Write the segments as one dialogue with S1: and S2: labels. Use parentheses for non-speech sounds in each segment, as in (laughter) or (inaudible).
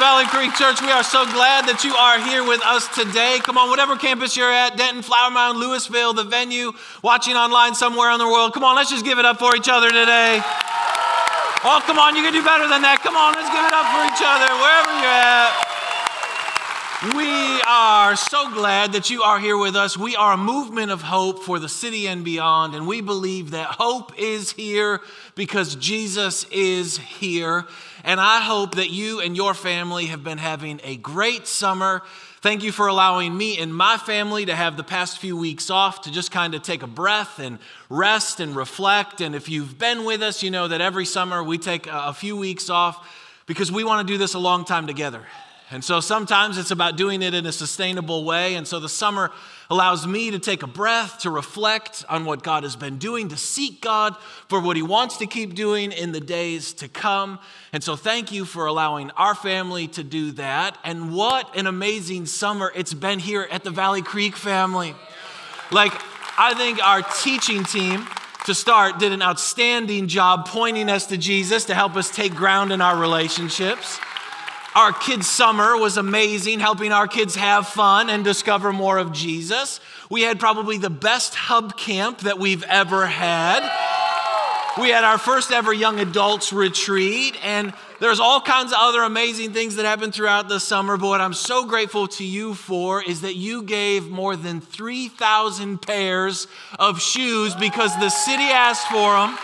S1: Valley Creek Church. We are so glad that you are here with us today. Come on, whatever campus you're at Denton, Flower Mound, Lewisville, the venue, watching online somewhere in the world. Come on, let's just give it up for each other today. Oh, come on, you can do better than that. Come on, let's give it up for each other, wherever you're at. We are so glad that you are here with us. We are a movement of hope for the city and beyond, and we believe that hope is here because Jesus is here. And I hope that you and your family have been having a great summer. Thank you for allowing me and my family to have the past few weeks off to just kind of take a breath and rest and reflect. And if you've been with us, you know that every summer we take a few weeks off because we want to do this a long time together. And so sometimes it's about doing it in a sustainable way. And so the summer allows me to take a breath, to reflect on what God has been doing, to seek God for what He wants to keep doing in the days to come. And so thank you for allowing our family to do that. And what an amazing summer it's been here at the Valley Creek family. Like, I think our teaching team to start did an outstanding job pointing us to Jesus to help us take ground in our relationships. Our kids' summer was amazing, helping our kids have fun and discover more of Jesus. We had probably the best hub camp that we've ever had. We had our first ever young adults retreat, and there's all kinds of other amazing things that happened throughout the summer. But what I'm so grateful to you for is that you gave more than 3,000 pairs of shoes because the city asked for them.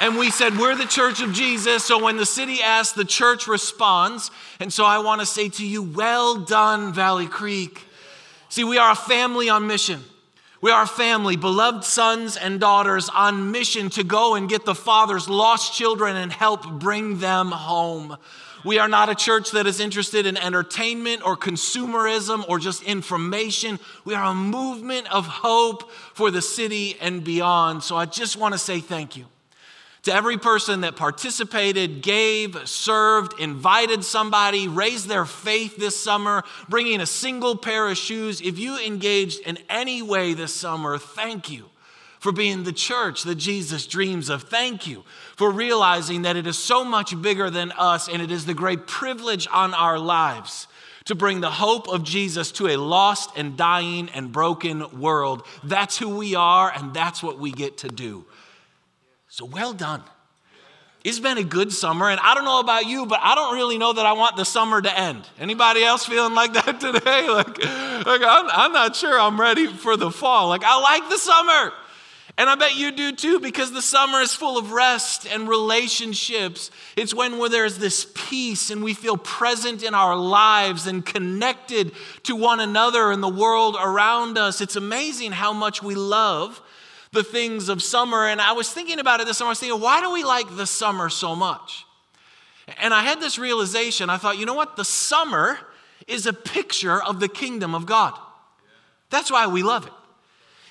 S1: And we said, We're the church of Jesus. So when the city asks, the church responds. And so I want to say to you, Well done, Valley Creek. See, we are a family on mission. We are a family, beloved sons and daughters on mission to go and get the Father's lost children and help bring them home. We are not a church that is interested in entertainment or consumerism or just information. We are a movement of hope for the city and beyond. So I just want to say thank you to every person that participated, gave, served, invited somebody, raised their faith this summer, bringing a single pair of shoes. If you engaged in any way this summer, thank you for being the church that Jesus dreams of. Thank you for realizing that it is so much bigger than us and it is the great privilege on our lives to bring the hope of Jesus to a lost and dying and broken world. That's who we are and that's what we get to do. So well done. It's been a good summer, and I don't know about you, but I don't really know that I want the summer to end. Anybody else feeling like that (laughs) today? Like, like I'm, I'm not sure I'm ready for the fall. Like, I like the summer. And I bet you do too, because the summer is full of rest and relationships. It's when where there's this peace and we feel present in our lives and connected to one another and the world around us. It's amazing how much we love the things of summer. And I was thinking about it this summer. I was thinking, why do we like the summer so much? And I had this realization. I thought, you know what? The summer is a picture of the kingdom of God. That's why we love it.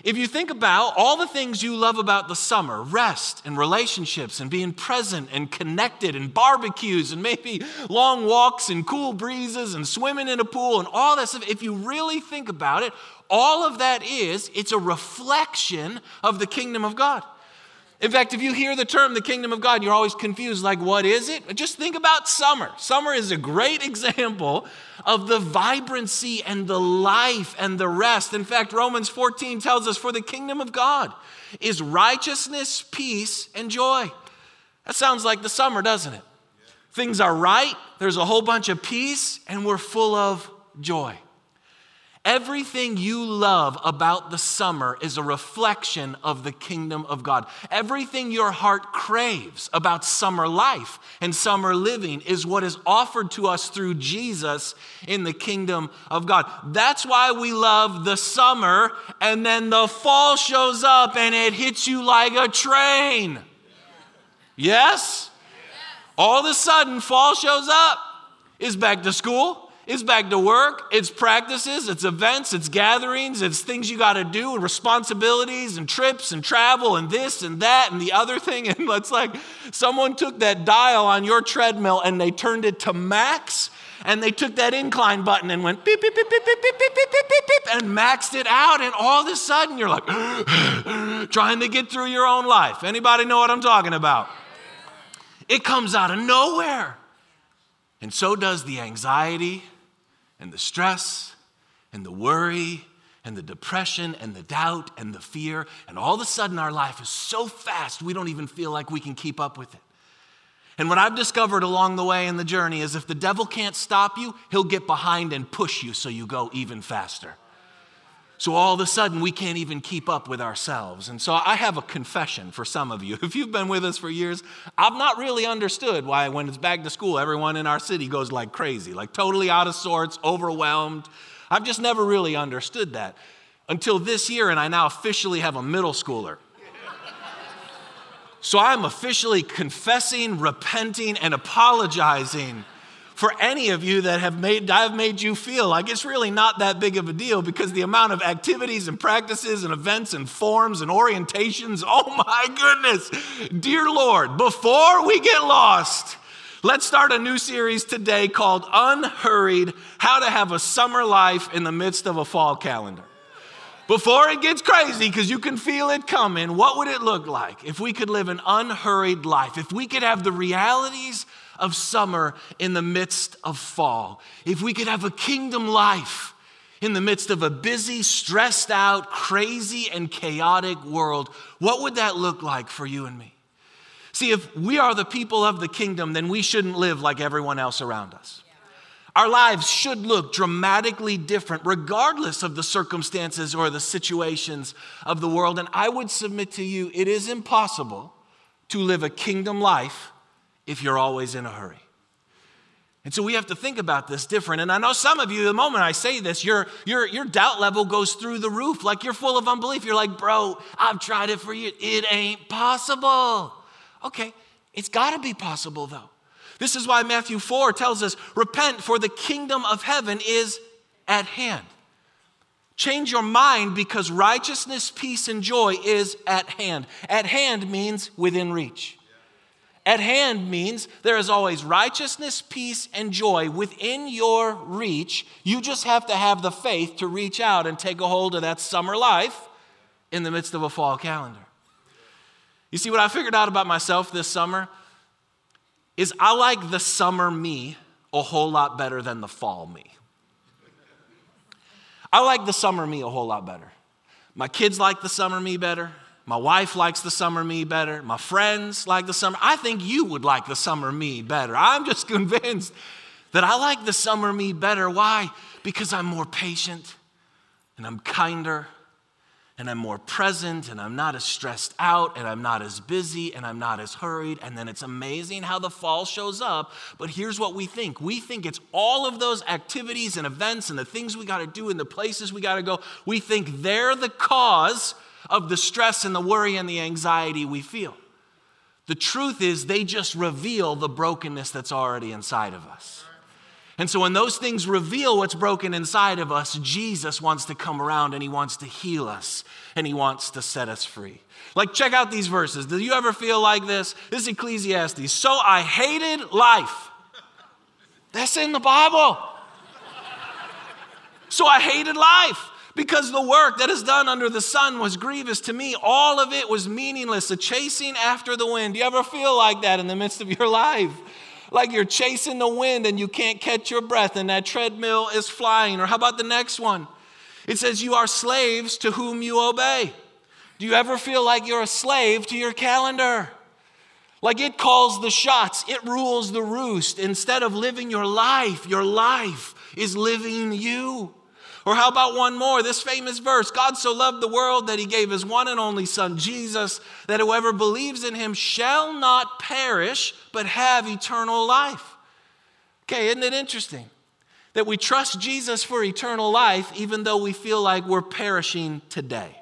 S1: If you think about all the things you love about the summer rest and relationships and being present and connected and barbecues and maybe long walks and cool breezes and swimming in a pool and all that stuff if you really think about it, all of that is, it's a reflection of the kingdom of God. In fact, if you hear the term the kingdom of God, you're always confused like, what is it? Just think about summer. Summer is a great (laughs) example of the vibrancy and the life and the rest. In fact, Romans 14 tells us, for the kingdom of God is righteousness, peace, and joy. That sounds like the summer, doesn't it? Things are right, there's a whole bunch of peace, and we're full of joy. Everything you love about the summer is a reflection of the kingdom of God. Everything your heart craves about summer life and summer living is what is offered to us through Jesus in the kingdom of God. That's why we love the summer, and then the fall shows up and it hits you like a train. Yes? All of a sudden, fall shows up. Is back to school it's back to work, it's practices, it's events, it's gatherings, it's things you got to do, and responsibilities, and trips, and travel, and this, and that, and the other thing. And it's like someone took that dial on your treadmill and they turned it to max, and they took that incline button and went beep, beep, beep, beep, beep, beep, beep, beep, beep, beep, beep, and maxed it out. And all of a sudden, you're like trying to get through your own life. Anybody know what I'm talking about? It comes out of nowhere. And so does the anxiety and the stress and the worry and the depression and the doubt and the fear. And all of a sudden, our life is so fast, we don't even feel like we can keep up with it. And what I've discovered along the way in the journey is if the devil can't stop you, he'll get behind and push you so you go even faster. So all of a sudden, we can't even keep up with ourselves. And so I have a confession for some of you. (laughs) If you've been with us for years, I've not really understood why, when it's back to school, everyone in our city goes like crazy, like totally out of sorts, overwhelmed. I've just never really understood that until this year, and I now officially have a middle schooler. So I'm officially confessing, repenting, and apologizing for any of you that have made I've made you feel like it's really not that big of a deal because the amount of activities and practices and events and forms and orientations, (laughs) oh my goodness. Dear Lord, before we get lost, let's start a new series today called Unhurried: How to Have a Summer Life in the Midst of a Fall Calendar. Before it gets crazy, because you can feel it coming, what would it look like if we could live an unhurried life? If we could have the realities of summer in the midst of fall. If we could have a kingdom life in the midst of a busy, stressed out, crazy, and chaotic world, what would that look like for you and me? See, if we are the people of the kingdom, then we shouldn't live like everyone else around us. Our lives should look dramatically different, regardless of the circumstances or the situations of the world. And I would submit to you, it is impossible to live a kingdom life if you're always in a hurry. And so we have to think about this different. And I know some of you, the moment I say this, your, your, your doubt level goes through the roof. Like you're full of unbelief. You're like, bro, I've tried it for you. It ain't possible. Okay, it's got to be possible though. This is why Matthew 4 tells us, repent, for the kingdom of heaven is at hand. Change your mind because righteousness, peace, and joy is at hand. At hand means within reach. At hand means there is always righteousness, peace, and joy within your reach. You just have to have the faith to reach out and take a hold of that summer life in the midst of a fall calendar. You see, what I figured out about myself this summer is I like the summer me a whole lot better than the fall me. I like the summer me a whole lot better. My kids like the summer me better. My wife likes the summer me better. My friends like the summer. I think you would like the summer me better. I'm just (laughs) convinced that I like the summer me better. Why? Because I'm more patient and I'm kinder and I'm more present and I'm not as stressed out and I'm not as busy and I'm not as hurried. And then it's amazing how the fall shows up. But here's what we think we think it's all of those activities and events and the things we got to do and the places we got to go. We think they're the cause of the stress and the worry and the anxiety we feel. The truth is, they just reveal the brokenness that's already inside of us. And so, when those things reveal what's broken inside of us, Jesus wants to come around and he wants to heal us and he wants to set us free. Like, check out these verses. Do you ever feel like this? This is Ecclesiastes. So I hated life. That's in the Bible. So I hated life because the work that is done under the sun was grievous to me. All of it was meaningless, a chasing after the wind. Do you ever feel like that in the midst of your life? like you're chasing the wind and you can't catch your breath and that treadmill is flying. Or how about the next one? It says, You are slaves to whom you obey. Do you ever feel like you're a slave to your calendar? Like it calls the shots, it rules the roost. Instead of living your life, your life is living you. Or how about one more? This famous verse God so loved the world that he gave his one and only Son, Jesus, that whoever believes in him shall not perish, but have eternal life. Okay, isn't it interesting that we trust Jesus for eternal life even though we feel like we're perishing today?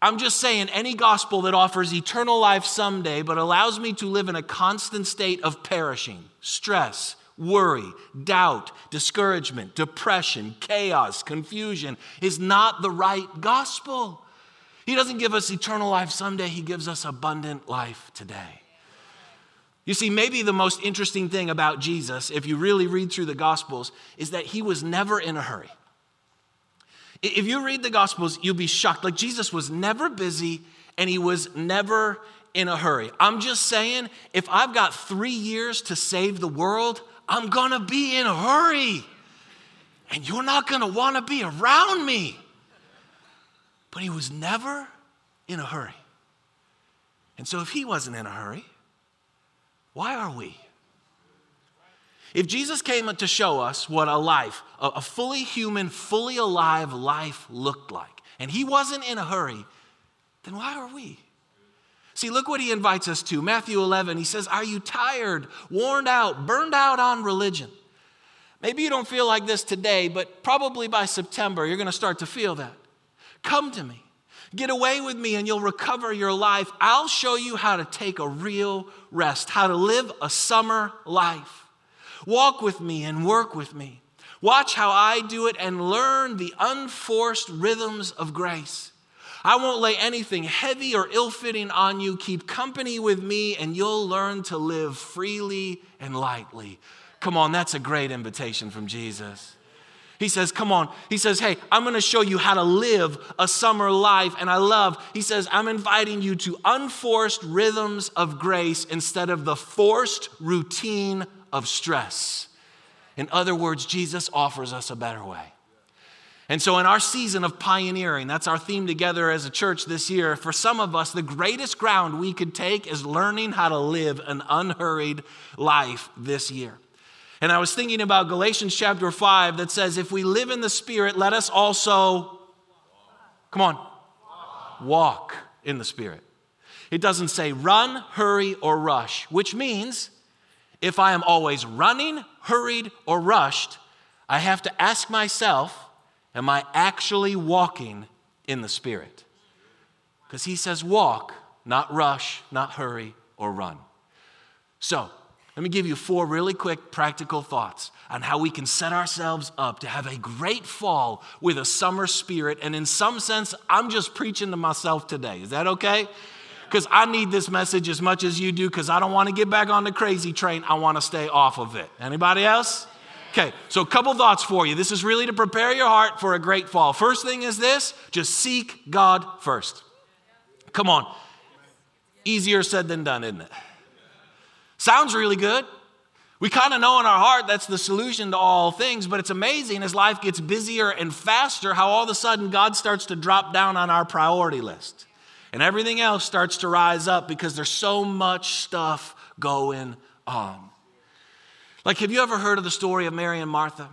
S1: I'm just saying, any gospel that offers eternal life someday but allows me to live in a constant state of perishing, stress, worry, doubt, discouragement, depression, chaos, confusion is not the right gospel. He doesn't give us eternal life someday, He gives us abundant life today. You see, maybe the most interesting thing about Jesus, if you really read through the Gospels, is that He was never in a hurry. If you read the Gospels, you'll be shocked. Like Jesus was never busy and He was never in a hurry. I'm just saying, if I've got three years to save the world, I'm gonna be in a hurry. And you're not gonna wanna be around me. But he was never in a hurry. And so, if he wasn't in a hurry, why are we? If Jesus came to show us what a life, a fully human, fully alive life looked like, and he wasn't in a hurry, then why are we? See, look what he invites us to. Matthew 11, he says, Are you tired, worn out, burned out on religion? Maybe you don't feel like this today, but probably by September, you're going to start to feel that. Come to me. Get away with me and you'll recover your life. I'll show you how to take a real rest, how to live a summer life. Walk with me and work with me. Watch how I do it and learn the unforced rhythms of grace. I won't lay anything heavy or ill fitting on you. Keep company with me, and you'll learn to live freely and lightly. Come on, that's a great invitation from Jesus. He says, Come on. He says, Hey, I'm going to show you how to live a summer life. And I love, he says, I'm inviting you to unforced rhythms of grace instead of the forced routine of stress. In other words, Jesus offers us a better way. And so, in our season of pioneering, that's our theme together as a church this year. For some of us, the greatest ground we could take is learning how to live an unhurried life this year. And I was thinking about Galatians chapter 5 that says, If we live in the Spirit, let us also, come on, walk in the Spirit. It doesn't say run, hurry, or rush, which means if I am always running, hurried, or rushed, I have to ask myself, Am I actually walking in the Spirit? Because he says walk, not rush, not hurry or run. So, let me give you four really quick practical thoughts on how we can set ourselves up to have a great fall with a summer spirit. And in some sense, I'm just preaching to myself today. Is that okay? Because I need this message as much as you do because I don't want to get back on the crazy train. I want to stay off of it. Anybody else? Okay, so a couple thoughts for you. This is really to prepare your heart for a great fall. First thing is this just seek God first. Come on. Easier said than done, isn't it? Sounds really good. We kind of know in our heart that's the solution to all things, but it's amazing as life gets busier and faster how all of a sudden God starts to drop down on our priority list. And everything else starts to rise up because there's so much stuff going on. Like, have you ever heard of the story of Mary and Martha?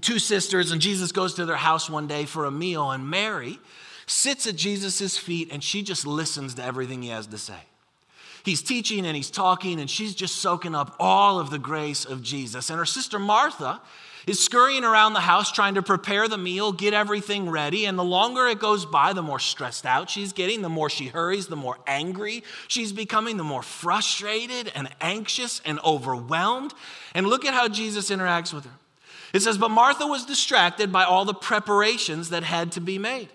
S1: Two sisters, and Jesus goes to their house one day for a meal, and Mary sits at Jesus' feet and she just listens to everything he has to say. He's teaching and he's talking, and she's just soaking up all of the grace of Jesus. And her sister Martha is scurrying around the house trying to prepare the meal, get everything ready. And the longer it goes by, the more stressed out she's getting, the more she hurries, the more angry she's becoming, the more frustrated and anxious and overwhelmed. And look at how Jesus interacts with her. It says, But Martha was distracted by all the preparations that had to be made.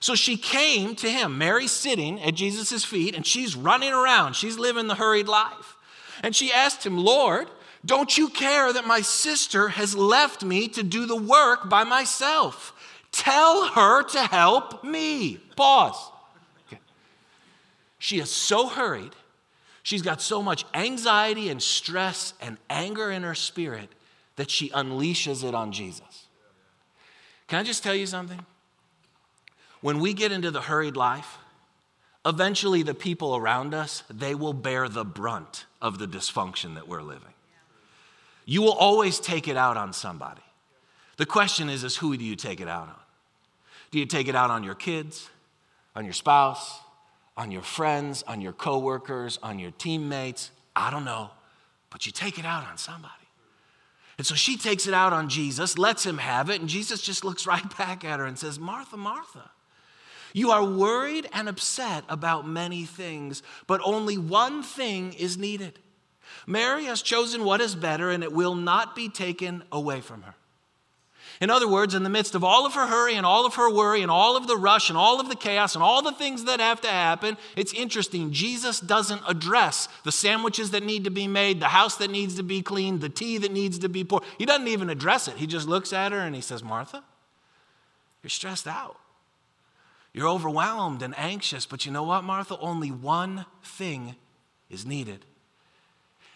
S1: So she came to him, Mary sitting at Jesus' feet, and she's running around. She's living the hurried life. And she asked him, Lord, don't you care that my sister has left me to do the work by myself? Tell her to help me. Pause. Okay. She is so hurried. She's got so much anxiety and stress and anger in her spirit that she unleashes it on Jesus. Can I just tell you something? When we get into the hurried life, eventually the people around us, they will bear the brunt of the dysfunction that we're living. You will always take it out on somebody. The question is, is who do you take it out on? Do you take it out on your kids, on your spouse, on your friends, on your coworkers, on your teammates? I don't know, but you take it out on somebody. And so she takes it out on Jesus, lets him have it, and Jesus just looks right (laughs) back at her and says, Martha, Martha, you are worried and upset about many things, but only one thing is needed. Mary has chosen what is better, and it will not be taken away from her. In other words, in the midst of all of her hurry and all of her worry and all of the rush and all of the chaos and all the things that have to happen, it's interesting. Jesus doesn't address the sandwiches that need to be made, the house that needs to be cleaned, the tea that needs to be poured. He doesn't even address it. He just looks at her and he says, Martha, you're stressed out. You're overwhelmed and anxious, but you know what, Martha? Only one thing is needed.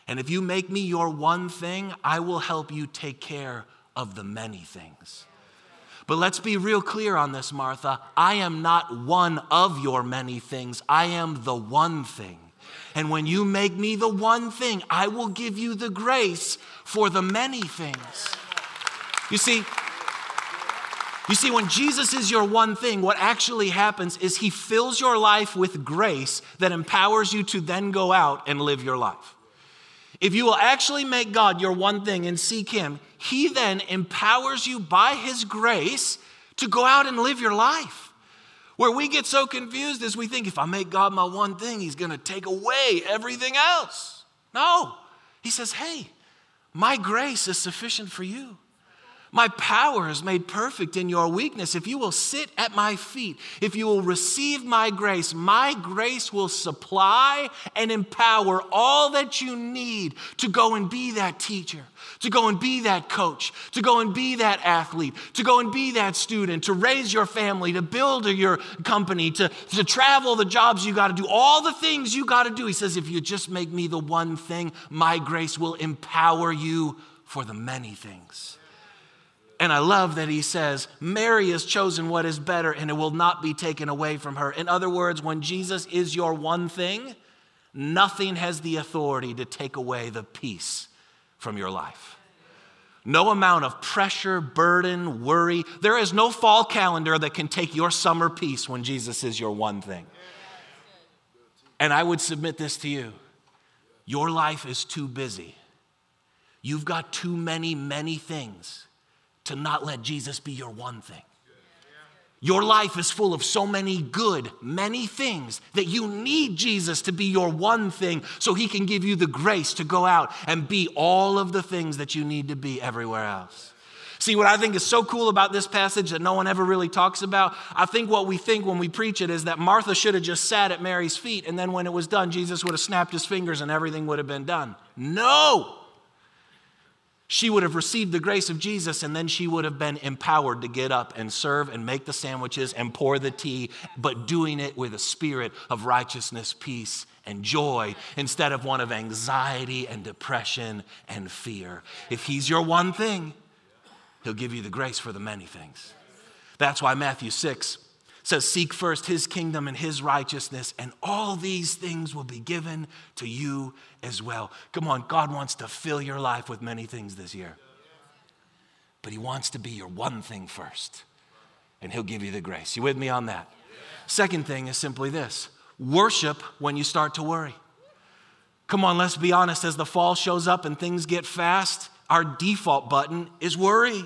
S1: And if you make me your one thing, I will help you take care of the many things. But let's be real clear on this, Martha. I am not one of your many things, I am the one thing. And when you make me the one thing, I will give you the grace for the many things. You see, you see, when Jesus is your one thing, what actually happens is he fills your life with grace that empowers you to then go out and live your life. If you will actually make God your one thing and seek him, he then empowers you by his grace to go out and live your life. Where we get so confused is we think if I make God my one thing, he's going to take away everything else. No. He says, hey, my grace is sufficient for you. My power is made perfect in your weakness. If you will sit at my feet, if you will receive my grace, my grace will supply and empower all that you need to go and be that teacher, to go and be that coach, to go and be that athlete, to go and be that student, to raise your family, to build your company, to, to travel the jobs you got to do, all the things you got to do. He says, if you just make me the one thing, my grace will empower you for the many things. And I love that he says, Mary has chosen what is better and it will not be taken away from her. In other words, when Jesus is your one thing, nothing has the authority to take away the peace from your life. No amount of pressure, burden, worry. There is no fall calendar that can take your summer peace when Jesus is your one thing. And I would submit this to you your life is too busy. You've got too many, many things to not let Jesus be your one thing. Your life is full of so many good, many things that you need Jesus to be your one thing so he can give you the grace to go out and be all of the things that you need to be everywhere else. See, what I think is so cool about this passage that no one ever really talks about, I think what we think when we preach it is that Martha should have just sat at Mary's feet, and then when it was done, Jesus would have snapped his fingers and everything would have been done. No! She would have received the grace of Jesus and then she would have been empowered to get up and serve and make the sandwiches and pour the tea, but doing it with a spirit of righteousness, peace, and joy instead of one of anxiety and depression and fear. If He's your one thing, He'll give you the grace for the many things. That's why Matthew 6 says, Seek first his kingdom and his righteousness, and all these things will be given to you as well. Come on, God wants to fill your life with many things this year. But he wants to be your one thing first, and he'll give you the grace. You with me on that? Second thing is simply this worship when you start to worry. Come on, let's be honest. As the fall shows up and things get fast, our default button is worry.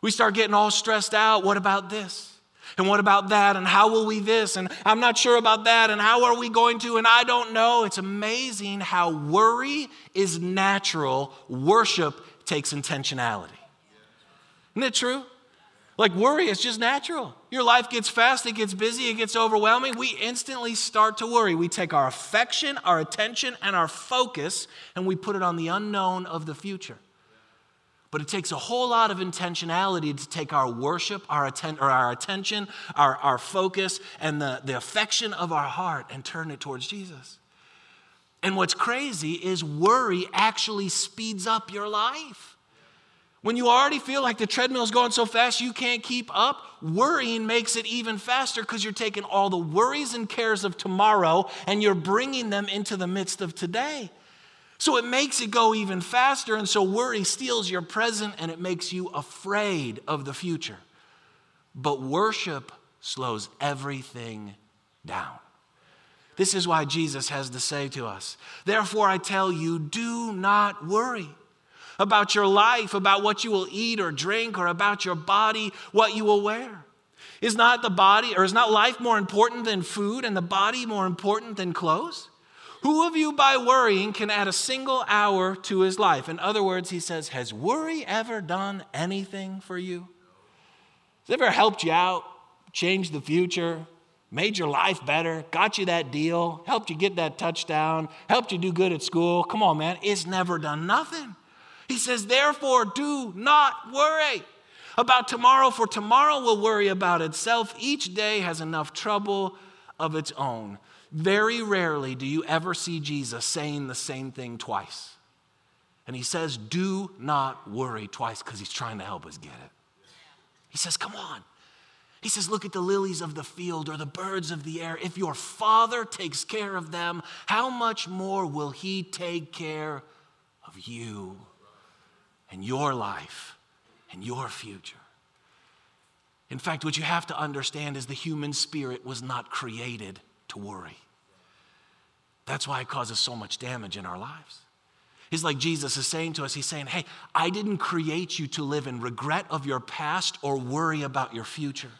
S1: We start getting all stressed out. What about this? And what about that? And how will we this? And I'm not sure about that. And how are we going to? And I don't know. It's amazing how worry is natural, worship takes intentionality. Isn't it true? Like worry is just natural. Your life gets fast, it gets busy, it gets overwhelming. We instantly start to worry. We take our affection, our attention, and our focus, and we put it on the unknown of the future. But it takes a whole lot of intentionality to take our worship, our, atten- or our attention, our, our focus, and the, the affection of our heart and turn it towards Jesus. And what's crazy is worry actually speeds up your life. When you already feel like the treadmill's going so fast you can't keep up, worrying makes it even faster because you're taking all the worries and cares of tomorrow and you're bringing them into the midst of today. So it makes it go even faster. And so worry steals your present and it makes you afraid of the future. But worship slows everything down. This is why Jesus has to say to us, Therefore, I tell you, do not worry about your life, about what you will eat or drink, or about your body, what you will wear. Is not the body, or is not life more important than food, and the body more important than clothes? Who of you, by worrying, can add a single hour to his life? In other words, he says, Has worry ever done anything for you? Has ever helped you out, changed the future, made your life better, got you that deal, helped you get that touchdown, helped you do good at school? Come on, man, it's never done nothing. He says, Therefore, do not worry about tomorrow, for tomorrow will worry about itself. Each day has enough trouble of its own. Very rarely do you ever see Jesus saying the same thing twice. And he says, Do not worry twice because he's trying to help us get it. He says, Come on. He says, Look at the lilies of the field or the birds of the air. If your Father takes care of them, how much more will He take care of you and your life and your future? In fact, what you have to understand is the human spirit was not created to worry. That's why it causes so much damage in our lives. It's like Jesus is saying to us, He's saying, Hey, I didn't create you to live in regret of your past or worry about your future.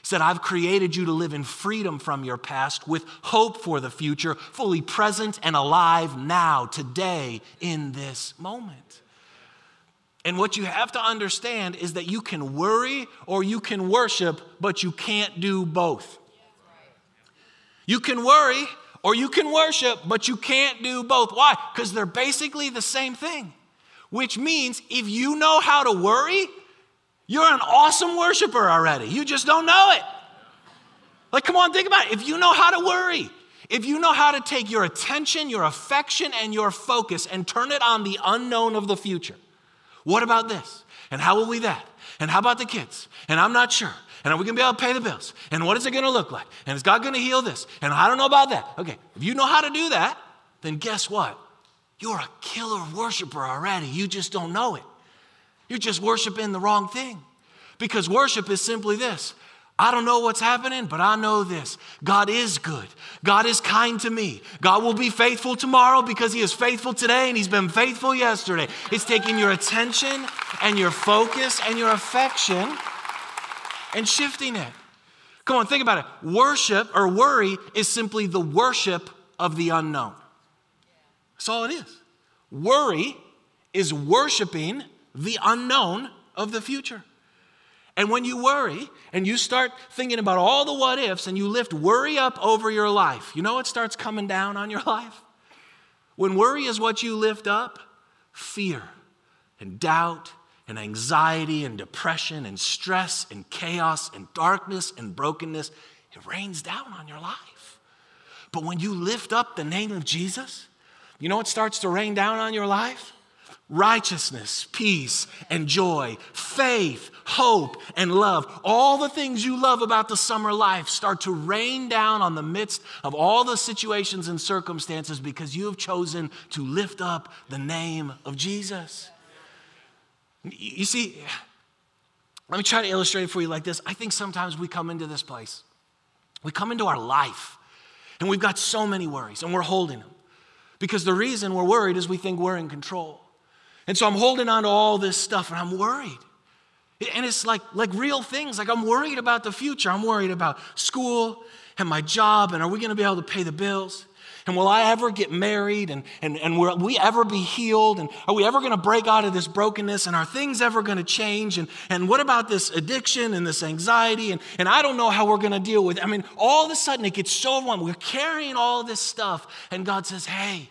S1: He said, I've created you to live in freedom from your past with hope for the future, fully present and alive now, today, in this moment. And what you have to understand is that you can worry or you can worship, but you can't do both. You can worry or you can worship, but you can't do both. Why? Because they're basically the same thing. Which means if you know how to worry, you're an awesome worshiper already. You just don't know it. Like, come on, think about it. If you know how to worry, if you know how to take your attention, your affection, and your focus and turn it on the unknown of the future, what about this? And how will we that? And how about the kids? And I'm not sure. And are we going to be able to pay the bills? And what is it going to look like? And is God going to heal this? And I don't know about that. Okay, if you know how to do that, then guess what? You're a killer worshiper already. You just don't know it. You're just worshiping the wrong thing. Because worship is simply this I don't know what's happening, but I know this God is good. God is kind to me. God will be faithful tomorrow because He is faithful today and He's been faithful yesterday. It's taking your attention and your focus and your affection and shifting it. Come on, think about it. Worship or worry is simply the worship of the unknown. That's all it is. Worry is worshiping the unknown of the future. And when you worry and you start thinking about all the what ifs and you lift worry up over your life, you know what starts coming down on your (laughs) life? When worry is what you lift up, fear and doubt and anxiety and depression and stress and chaos and darkness and brokenness, it rains down on your life. But when you lift up the name of Jesus, you know what starts to rain down on your life? Righteousness, peace, and joy, faith, hope, and love. All the things you love about the summer life start to rain down on the midst of all the situations and circumstances because you have chosen to lift up the name of Jesus. You see, let me try to illustrate it for you like this. I think sometimes we come into this place, we come into our life, and we've got so many worries, and we're holding them. Because the reason we're worried is we think we're in control. And so I'm holding on to all this stuff, and I'm worried. And it's like, like real things. Like I'm worried about the future. I'm worried about school and my job, and are we going to be able to pay the bills? And will I ever get married? And, and, and will we ever be healed? And are we ever going to break out of this brokenness? And are things ever going to change? And, and what about this addiction and this anxiety? And, and I don't know how we're going to deal with it. I mean, all of a sudden it gets so overwhelming. We're carrying all this stuff. And God says, Hey,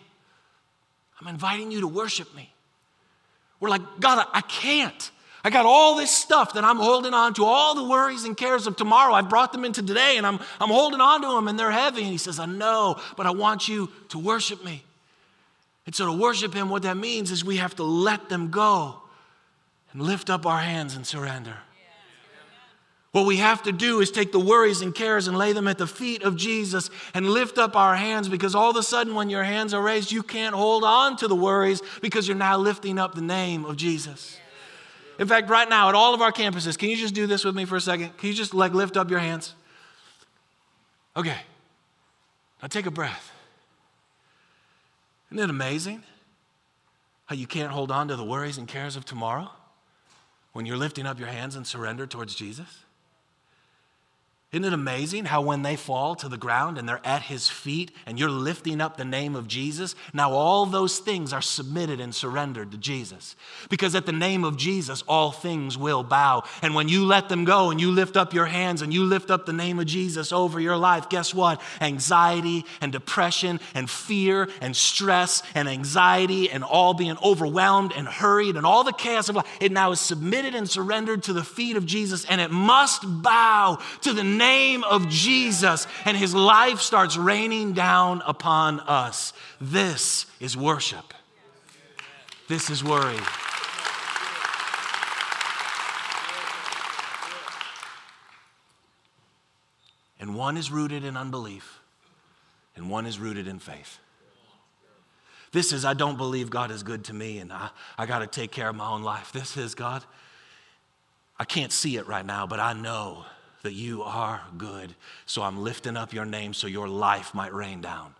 S1: I'm inviting you to worship me. We're like, God, I can't. I got all this stuff that I'm holding on to, all the worries and cares of tomorrow. I brought them into today and I'm, I'm holding on to them and they're heavy. And he says, I know, but I want you to worship me. And so to worship him, what that means is we have to let them go and lift up our hands and surrender. What we have to do is take the worries and cares and lay them at the feet of Jesus and lift up our hands because all of a sudden, when your hands are raised, you can't hold on to the worries because you're now lifting up the name of Jesus. In fact, right now at all of our campuses, can you just do this with me for a second? Can you just like lift up your hands? Okay. Now take a breath. Isn't it amazing how you can't hold on to the worries and cares of tomorrow when you're lifting up your hands and surrender towards Jesus? Isn't it amazing how when they fall to the ground and they're at his feet and you're lifting up the name of Jesus, now all those things are submitted and surrendered to Jesus. Because at the name of Jesus, all things will bow. And when you let them go and you lift up your hands and you lift up the name of Jesus over your life, guess what? Anxiety and depression and fear and stress and anxiety and all being overwhelmed and hurried and all the chaos of life, it now is submitted and surrendered to the feet of Jesus and it must bow to the name of Jesus, and his life starts raining down upon us. This is worship. This is worry. And one is rooted in unbelief, and one is rooted in faith. This is, I don't believe God is good to me, and I, I got to take care of my own life. This is, God, I can't see it right now, but I know that you are good. So I'm lifting up your name so your life might rain down.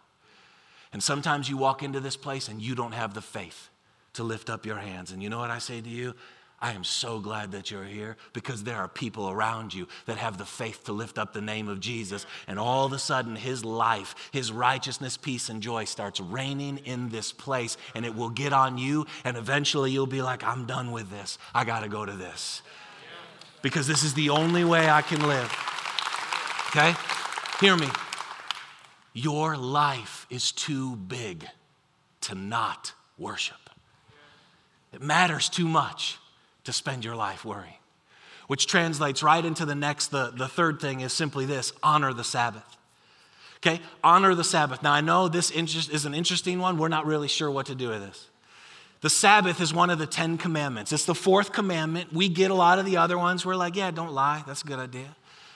S1: And sometimes you walk into this place and you don't have the faith to lift up your hands. And you know what I say to you? I am so glad that you're here because there are people around you that have the faith to lift up the name of Jesus. And all of a sudden, his life, his righteousness, peace, and joy starts reigning in this place. And it will get on you. And eventually, you'll be like, I'm done with this. I got to go to this because this is the only way I can live. Okay? Hear me. Your life is too big to not worship. It matters too much to spend your life worrying. Which translates right into the next, the, the third thing is simply this honor the Sabbath. Okay, honor the Sabbath. Now, I know this is an interesting one. We're not really sure what to do with this. The Sabbath is one of the Ten Commandments. It's the fourth commandment. We get a lot of the other ones. We're like, yeah, don't lie. That's a good idea.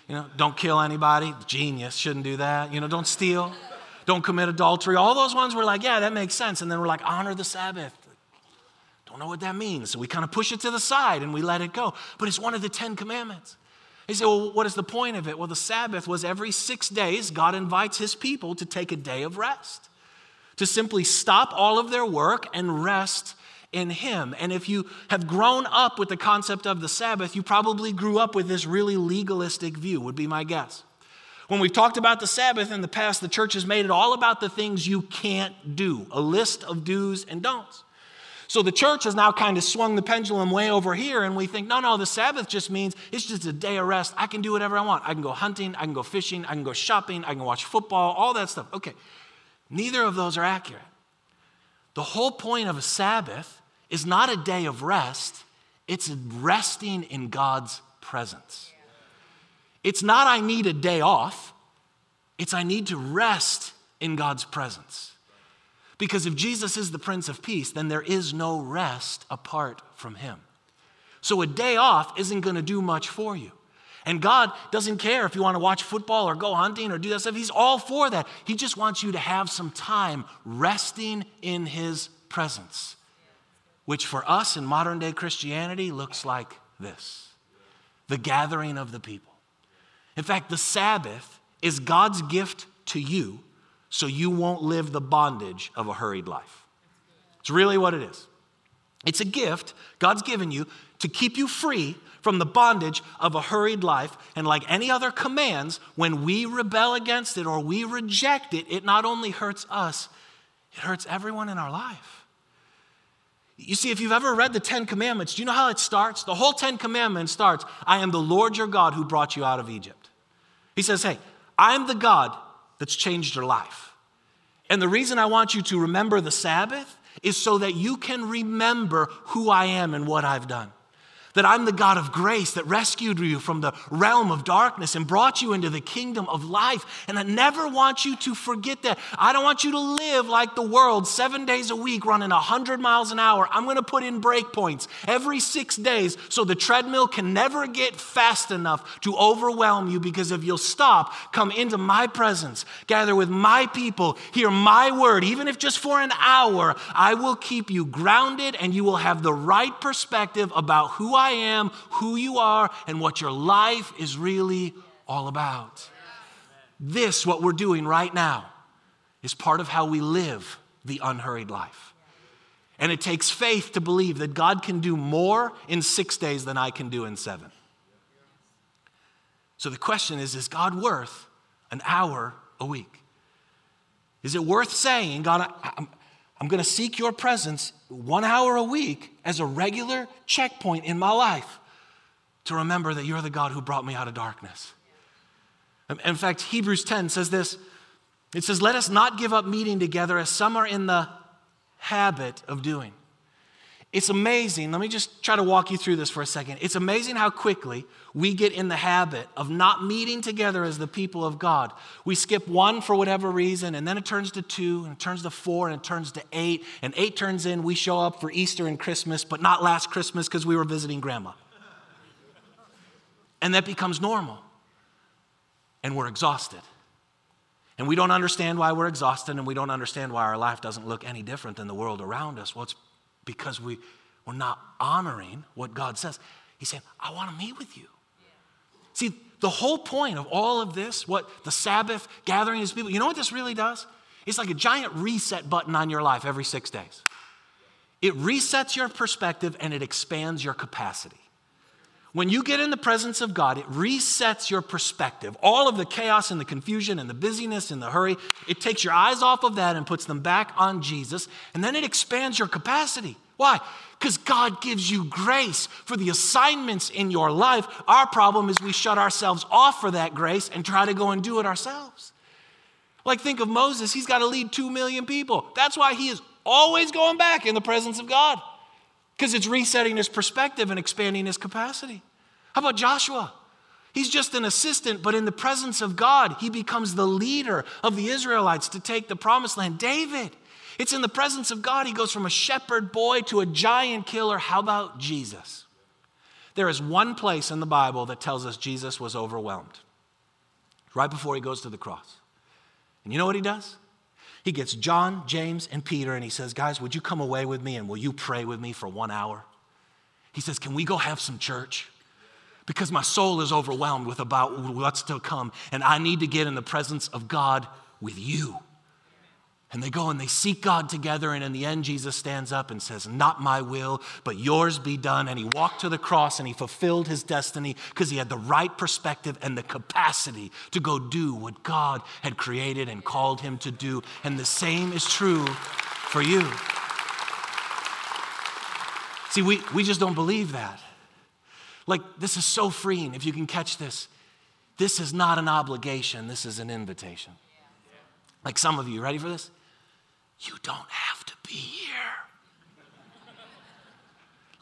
S1: You know, don't kill anybody. Genius. Shouldn't do that. You know, don't steal. Don't commit adultery. All those ones we're like, yeah, that makes sense. And then we're like, honor the Sabbath. Don't know what that means. So we kind of push it to the side and we let it go. But it's one of the Ten Commandments. He said, well, what is the point of it? Well, the Sabbath was every six days, God invites his people to take a day of rest to simply stop all of their work and rest in Him. And if you have grown up with the concept of the Sabbath, you probably grew up with this really legalistic view, would be my guess. When we've talked about the Sabbath in the past, the church has made it all about the things you can't do, a list of do's and don'ts. So the church has now kind of swung the pendulum way over here, and we think, no, no, the Sabbath just means it's just a day of rest. I can do whatever I want. I can go hunting, I can go fishing, I can go shopping, I can watch football, all that stuff. Okay, Neither of those are accurate. The whole point of a Sabbath is not a day of rest, it's resting in God's presence. It's not, I need a day off, it's, I need to rest in God's presence. Because if Jesus is the Prince of Peace, then there is no rest apart from Him. So a day off isn't going to do much for you. And God doesn't care if you want to watch football or go hunting or do that stuff. He's all for that. He just wants you to have some time resting in His presence, which for us in modern day Christianity looks like this the gathering of the people. In fact, the Sabbath is God's gift to you so you won't live the bondage of a hurried life. It's really what it is. It's a gift God's given you to keep you free from the bondage of a hurried life. And like any other commands, when we rebel against it or we reject it, it not only hurts us, it hurts everyone in our life. You see, if you've ever read the Ten Commandments, do you know how it starts? The whole Ten Commandments starts I am the Lord your God who brought you out of Egypt. He says, Hey, I'm the God that's changed your life. And the reason I want you to remember the Sabbath is so that you can remember who I am and what I've done. That I'm the God of grace that rescued you from the realm of darkness and brought you into the kingdom of life. And I never want you to forget that. I don't want you to live like the world seven days a week running 100 miles an hour. I'm going to put in breakpoints every six days so the treadmill can never get fast enough to overwhelm you because if you'll stop, come into my presence, gather with my people, hear my word, even if just for an hour, I will keep you grounded and you will have the right perspective about who I am, who you are, and what your life is really all about. This, what we're doing right now, is part of how we live the unhurried life. And it takes faith to believe that God can do more in six days than I can do in seven. So the question is is God worth an hour a week? Is it worth saying, God, I, I'm, going to seek your presence one hour a week as a regular checkpoint in my life to remember that you're the God who brought me out of darkness? In fact, Hebrews 10 says this it says, Let us not give up meeting together as some are in the habit of doing. It's amazing. Let me just try to walk you through this for a second. It's amazing how quickly we get in the habit of not meeting together as the people of God. We skip one for whatever reason, and then it turns to two, and it turns to four, and it turns to eight, and eight turns in. We show up for Easter and Christmas, but not last Christmas because we were visiting grandma. And that becomes normal, and we're exhausted. And we don't understand why we're exhausted, and we don't understand why our life doesn't look any different than the world around us. Well, it's because we, we're not honoring what God says. He's saying, I want to meet with you. See, the whole point of all of this, what the Sabbath gathering is people, you know what this really does? It's like a giant reset button on your life every six days. It resets your perspective and it expands your capacity. When you get in the presence of God, it resets your perspective. All of the chaos and the confusion and the busyness and the hurry, it takes your eyes off of that and puts them back on Jesus. And then it expands your capacity. Why? Because God gives you grace for the assignments in your life. Our problem is we shut ourselves off for that grace and try to go and do it ourselves. Like, think of Moses, he's got to lead two million people. That's why he is always going back in the presence of God because it's resetting his perspective and expanding his capacity. How about Joshua? He's just an assistant, but in the presence of God, he becomes the leader of the Israelites to take the promised land. David, it's in the presence of God. He goes from a shepherd boy to a giant killer. How about Jesus? There is one place in the Bible that tells us Jesus was overwhelmed right before he goes to the cross. And you know what he does? He gets John, James, and Peter, and he says, Guys, would you come away with me and will you pray with me for one hour? He says, Can we go have some church? Because my soul is overwhelmed with about what's to come, and I need to get in the presence of God with you. And they go and they seek God together. And in the end, Jesus stands up and says, Not my will, but yours be done. And he walked to the cross and he fulfilled his destiny because he had the right perspective and the capacity to go do what God had created and called him to do. And the same is true for you. See, we, we just don't believe that. Like, this is so freeing if you can catch this. This is not an obligation, this is an invitation. Like some of you, ready for this? You don't have to be here.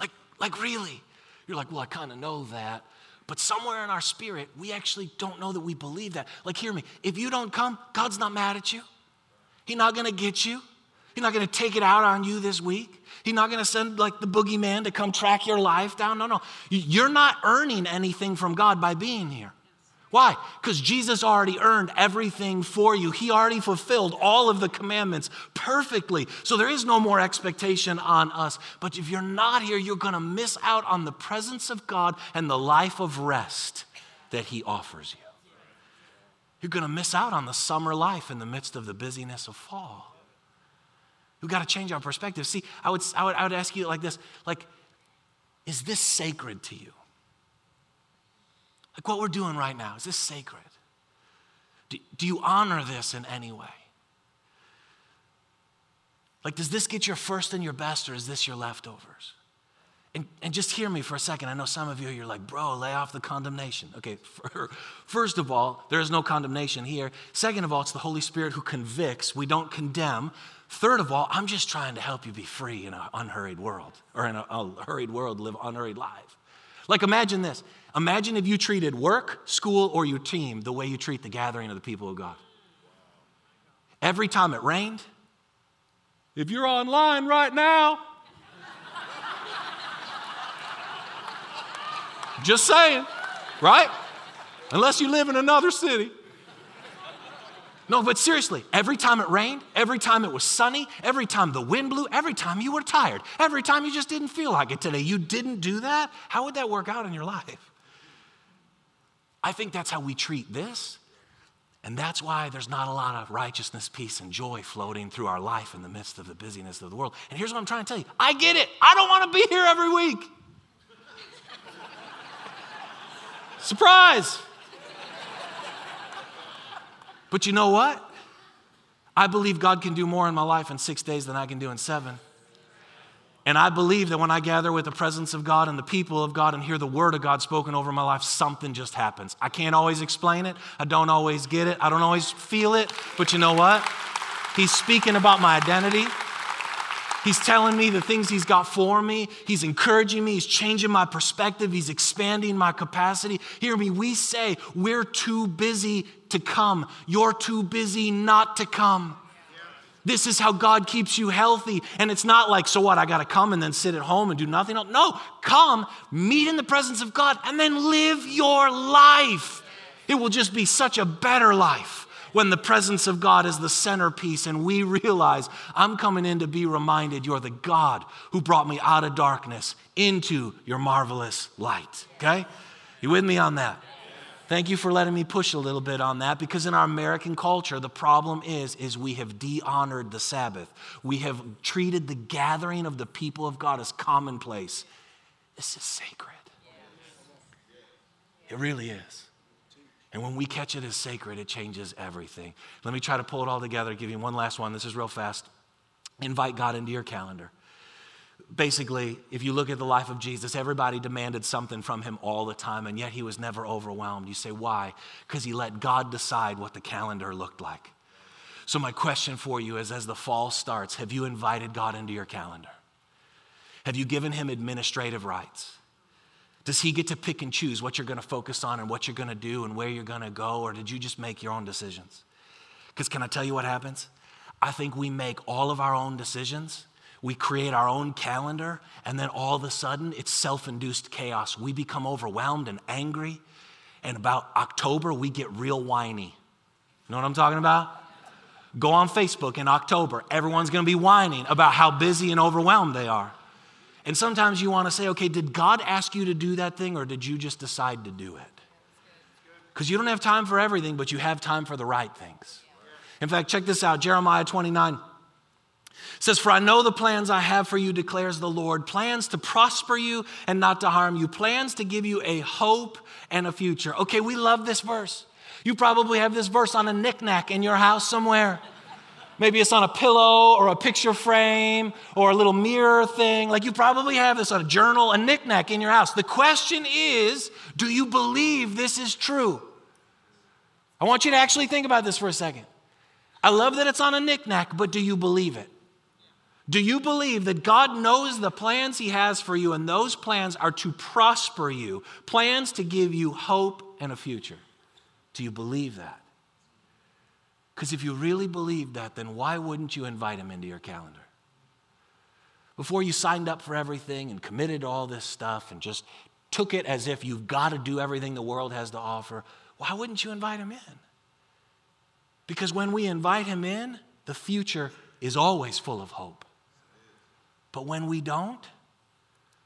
S1: like, like really. You're like, well, I kind of know that. But somewhere in our spirit, we actually don't know that we believe that. Like, hear me. If you don't come, God's not mad at you. He's not going to get you. He's not going to take it out on you this week. He's not going to send like the boogeyman to come track your life down. No, no. You're not earning anything from God by being here. Why? Because Jesus already earned everything for you. He already fulfilled all of the commandments perfectly. So there is no more expectation on us. But if you're not here, you're going to miss out on the presence of God and the life of rest that He offers you. You're going to miss out on the summer life in the midst of the busyness of fall. We've got to change our perspective. See, I would, I would, I would ask you like this like, is this sacred to you? Like what we're doing right now, is this sacred? Do, do you honor this in any way? Like, does this get your first and your best, or is this your leftovers? And, and just hear me for a second. I know some of you, you're like, bro, lay off the condemnation. Okay, (laughs) first of all, there is no condemnation here. Second of all, it's the Holy Spirit who convicts. We don't condemn. Third of all, I'm just trying to help you be free in an unhurried world, or in a, a hurried world, live unhurried life. Like, imagine this Imagine if you treated work, school, or your team the way you treat the gathering of the people of God. Every time it rained, if you're online right now, just saying, right? Unless you live in another city. No, but seriously, every time it rained, every time it was sunny, every time the wind blew, every time you were tired, every time you just didn't feel like it today, you didn't do that, how would that work out in your life? I think that's how we treat this. And that's why there's not a lot of righteousness, peace, and joy floating through our life in the midst of the busyness of the world. And here's what I'm trying to tell you I get it. I don't want to be here every week. (laughs) Surprise! But you know what? I believe God can do more in my life in six days than I can do in seven. And I believe that when I gather with the presence of God and the people of God and hear the word of God spoken over my life, something just happens. I can't always explain it. I don't always get it. I don't always feel it. But you know what? He's speaking about my identity. He's telling me the things He's got for me. He's encouraging me. He's changing my perspective. He's expanding my capacity. Hear me, we say we're too busy to come. You're too busy not to come. This is how God keeps you healthy. And it's not like, so what, I got to come and then sit at home and do nothing else. No, come, meet in the presence of God, and then live your life. It will just be such a better life when the presence of God is the centerpiece and we realize I'm coming in to be reminded you're the God who brought me out of darkness into your marvelous light. Okay? You with me on that? Thank you for letting me push a little bit on that because in our American culture the problem is is we have de-honored the Sabbath. We have treated the gathering of the people of God as commonplace. This is sacred. It really is. And when we catch it as sacred, it changes everything. Let me try to pull it all together, give you one last one. This is real fast. Invite God into your calendar. Basically, if you look at the life of Jesus, everybody demanded something from him all the time, and yet he was never overwhelmed. You say, why? Because he let God decide what the calendar looked like. So, my question for you is as the fall starts, have you invited God into your calendar? Have you given him administrative rights? Does he get to pick and choose what you're going to focus on and what you're going to do and where you're going to go, or did you just make your own decisions? Because can I tell you what happens? I think we make all of our own decisions. We create our own calendar, and then all of a sudden it's self induced chaos. We become overwhelmed and angry. And about October, we get real whiny. You know what I'm talking about? Go on Facebook in October. Everyone's going to be whining about how busy and overwhelmed they are. And sometimes you want to say, okay, did God ask you to do that thing or did you just decide to do it? Because you don't have time for everything, but you have time for the right things. In fact, check this out Jeremiah 29 says, For I know the plans I have for you, declares the Lord plans to prosper you and not to harm you, plans to give you a hope and a future. Okay, we love this verse. You probably have this verse on a knickknack in your house somewhere. Maybe it's on a pillow or a picture frame or a little mirror thing. Like you probably have this on a journal, a knickknack in your house. The question is do you believe this is true? I want you to actually think about this for a second. I love that it's on a knickknack, but do you believe it? Do you believe that God knows the plans He has for you, and those plans are to prosper you, plans to give you hope and a future? Do you believe that? Because if you really believe that, then why wouldn't you invite him into your calendar? Before you signed up for everything and committed all this stuff and just took it as if you've got to do everything the world has to offer, why wouldn't you invite him in? Because when we invite him in, the future is always full of hope. But when we don't,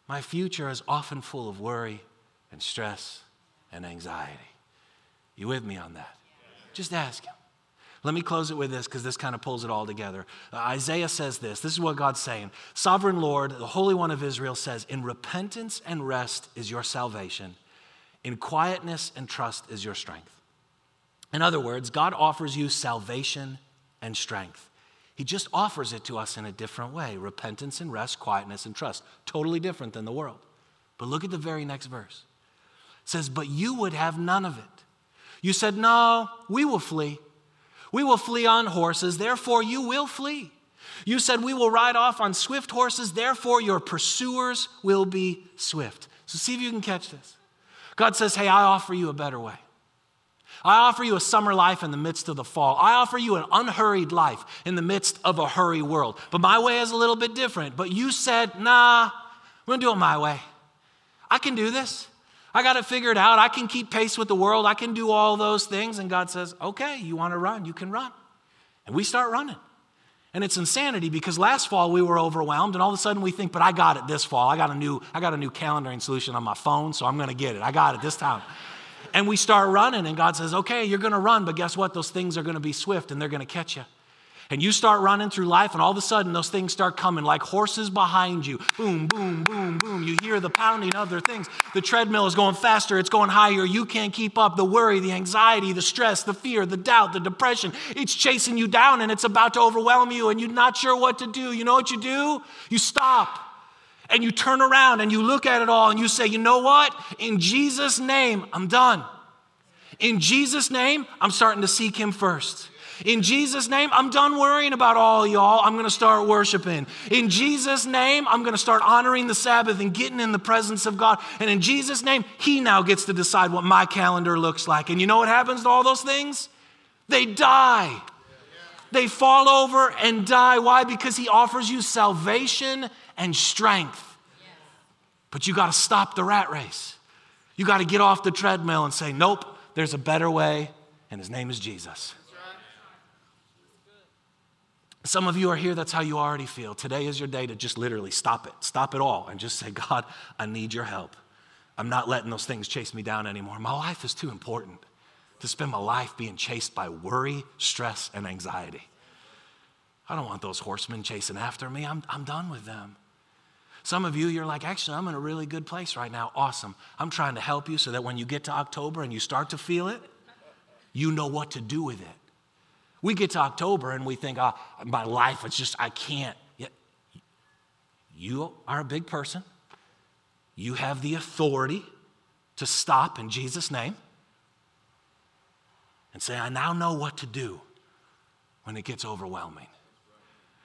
S1: my future is often full of worry and stress and anxiety. You with me on that? Just ask him. Let me close it with this because this kind of pulls it all together. Uh, Isaiah says this this is what God's saying Sovereign Lord, the Holy One of Israel says, In repentance and rest is your salvation, in quietness and trust is your strength. In other words, God offers you salvation and strength. He just offers it to us in a different way repentance and rest, quietness and trust. Totally different than the world. But look at the very next verse. It says, But you would have none of it. You said, No, we will flee. We will flee on horses, therefore you will flee. You said, We will ride off on swift horses, therefore your pursuers will be swift. So see if you can catch this. God says, Hey, I offer you a better way. I offer you a summer life in the midst of the fall. I offer you an unhurried life in the midst of a hurry world. But my way is a little bit different. But you said, Nah, we're gonna do it my way. I can do this. I got it figured out. I can keep pace with the world. I can do all those things. And God says, okay, you want to run? You can run. And we start running. And it's insanity because last fall we were overwhelmed and all of a sudden we think, but I got it this fall. I got a new, I got a new calendaring solution on my phone, so I'm gonna get it. I got it this time. And we start running, and God says, okay, you're gonna run, but guess what? Those things are gonna be swift and they're gonna catch you. And you start running through life, and all of a sudden, those things start coming like horses behind you. Boom, boom, boom, boom. You hear the pounding of their things. The treadmill is going faster, it's going higher. You can't keep up. The worry, the anxiety, the stress, the fear, the doubt, the depression, it's chasing you down and it's about to overwhelm you, and you're not sure what to do. You know what you do? You stop and you turn around and you look at it all and you say, you know what? In Jesus' name, I'm done. In Jesus' name, I'm starting to seek Him first. In Jesus' name, I'm done worrying about all y'all. I'm going to start worshiping. In Jesus' name, I'm going to start honoring the Sabbath and getting in the presence of God. And in Jesus' name, He now gets to decide what my calendar looks like. And you know what happens to all those things? They die. They fall over and die. Why? Because He offers you salvation and strength. But you got to stop the rat race. You got to get off the treadmill and say, nope, there's a better way, and His name is Jesus. Some of you are here, that's how you already feel. Today is your day to just literally stop it, stop it all, and just say, God, I need your help. I'm not letting those things chase me down anymore. My life is too important to spend my life being chased by worry, stress, and anxiety. I don't want those horsemen chasing after me. I'm, I'm done with them. Some of you, you're like, actually, I'm in a really good place right now. Awesome. I'm trying to help you so that when you get to October and you start to feel it, you know what to do with it. We get to October and we think, oh, my life, it's just, I can't. You are a big person. You have the authority to stop in Jesus' name and say, I now know what to do when it gets overwhelming.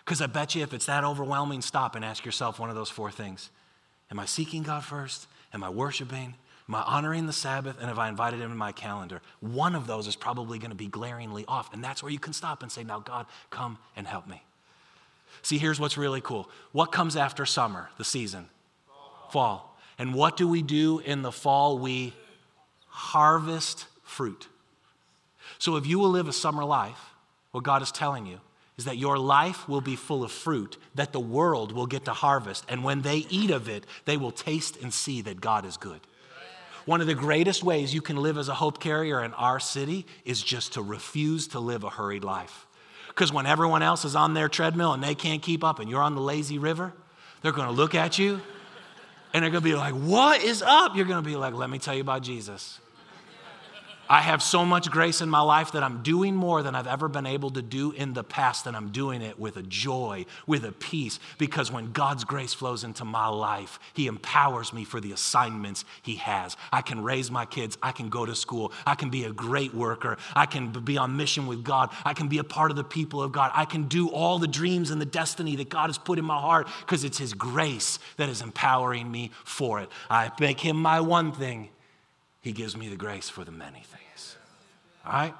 S1: Because I bet you if it's that overwhelming, stop and ask yourself one of those four things Am I seeking God first? Am I worshiping? Am I honoring the Sabbath? And have I invited him in my calendar? One of those is probably going to be glaringly off. And that's where you can stop and say, Now, God, come and help me. See, here's what's really cool. What comes after summer, the season? Fall. fall. And what do we do in the fall? We harvest fruit. So if you will live a summer life, what God is telling you is that your life will be full of fruit that the world will get to harvest. And when they eat of it, they will taste and see that God is good. One of the greatest ways you can live as a hope carrier in our city is just to refuse to live a hurried life. Because when everyone else is on their treadmill and they can't keep up and you're on the lazy river, they're going to look at you and they're going to be like, What is up? You're going to be like, Let me tell you about Jesus. I have so much grace in my life that I'm doing more than I've ever been able to do in the past, and I'm doing it with a joy, with a peace, because when God's grace flows into my life, He empowers me for the assignments He has. I can raise my kids, I can go to school, I can be a great worker, I can be on mission with God, I can be a part of the people of God, I can do all the dreams and the destiny that God has put in my heart because it's His grace that is empowering me for it. I make Him my one thing he gives me the grace for the many things. All right?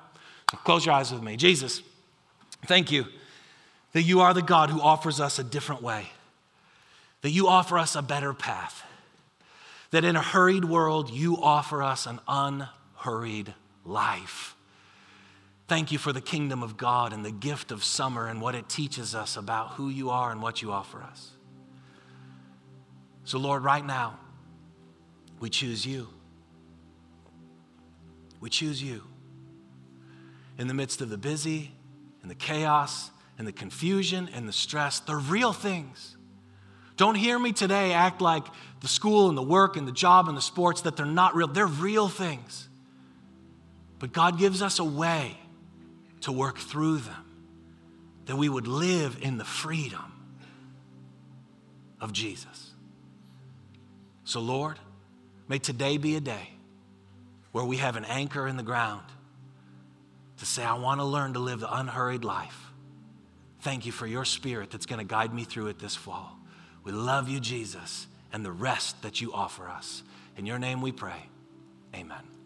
S1: So close your eyes with me. Jesus, thank you that you are the God who offers us a different way, that you offer us a better path, that in a hurried world, you offer us an unhurried life. Thank you for the kingdom of God and the gift of summer and what it teaches us about who you are and what you offer us. So, Lord, right now, we choose you. We choose you. In the midst of the busy and the chaos and the confusion and the stress, they're real things. Don't hear me today act like the school and the work and the job and the sports that they're not real. They're real things. But God gives us a way to work through them, that we would live in the freedom of Jesus. So, Lord, may today be a day where we have an anchor in the ground to say, I want to learn to live the unhurried life. Thank you for your spirit that's going to guide me through it this fall. We love you, Jesus, and the rest that you offer us. In your name we pray. Amen.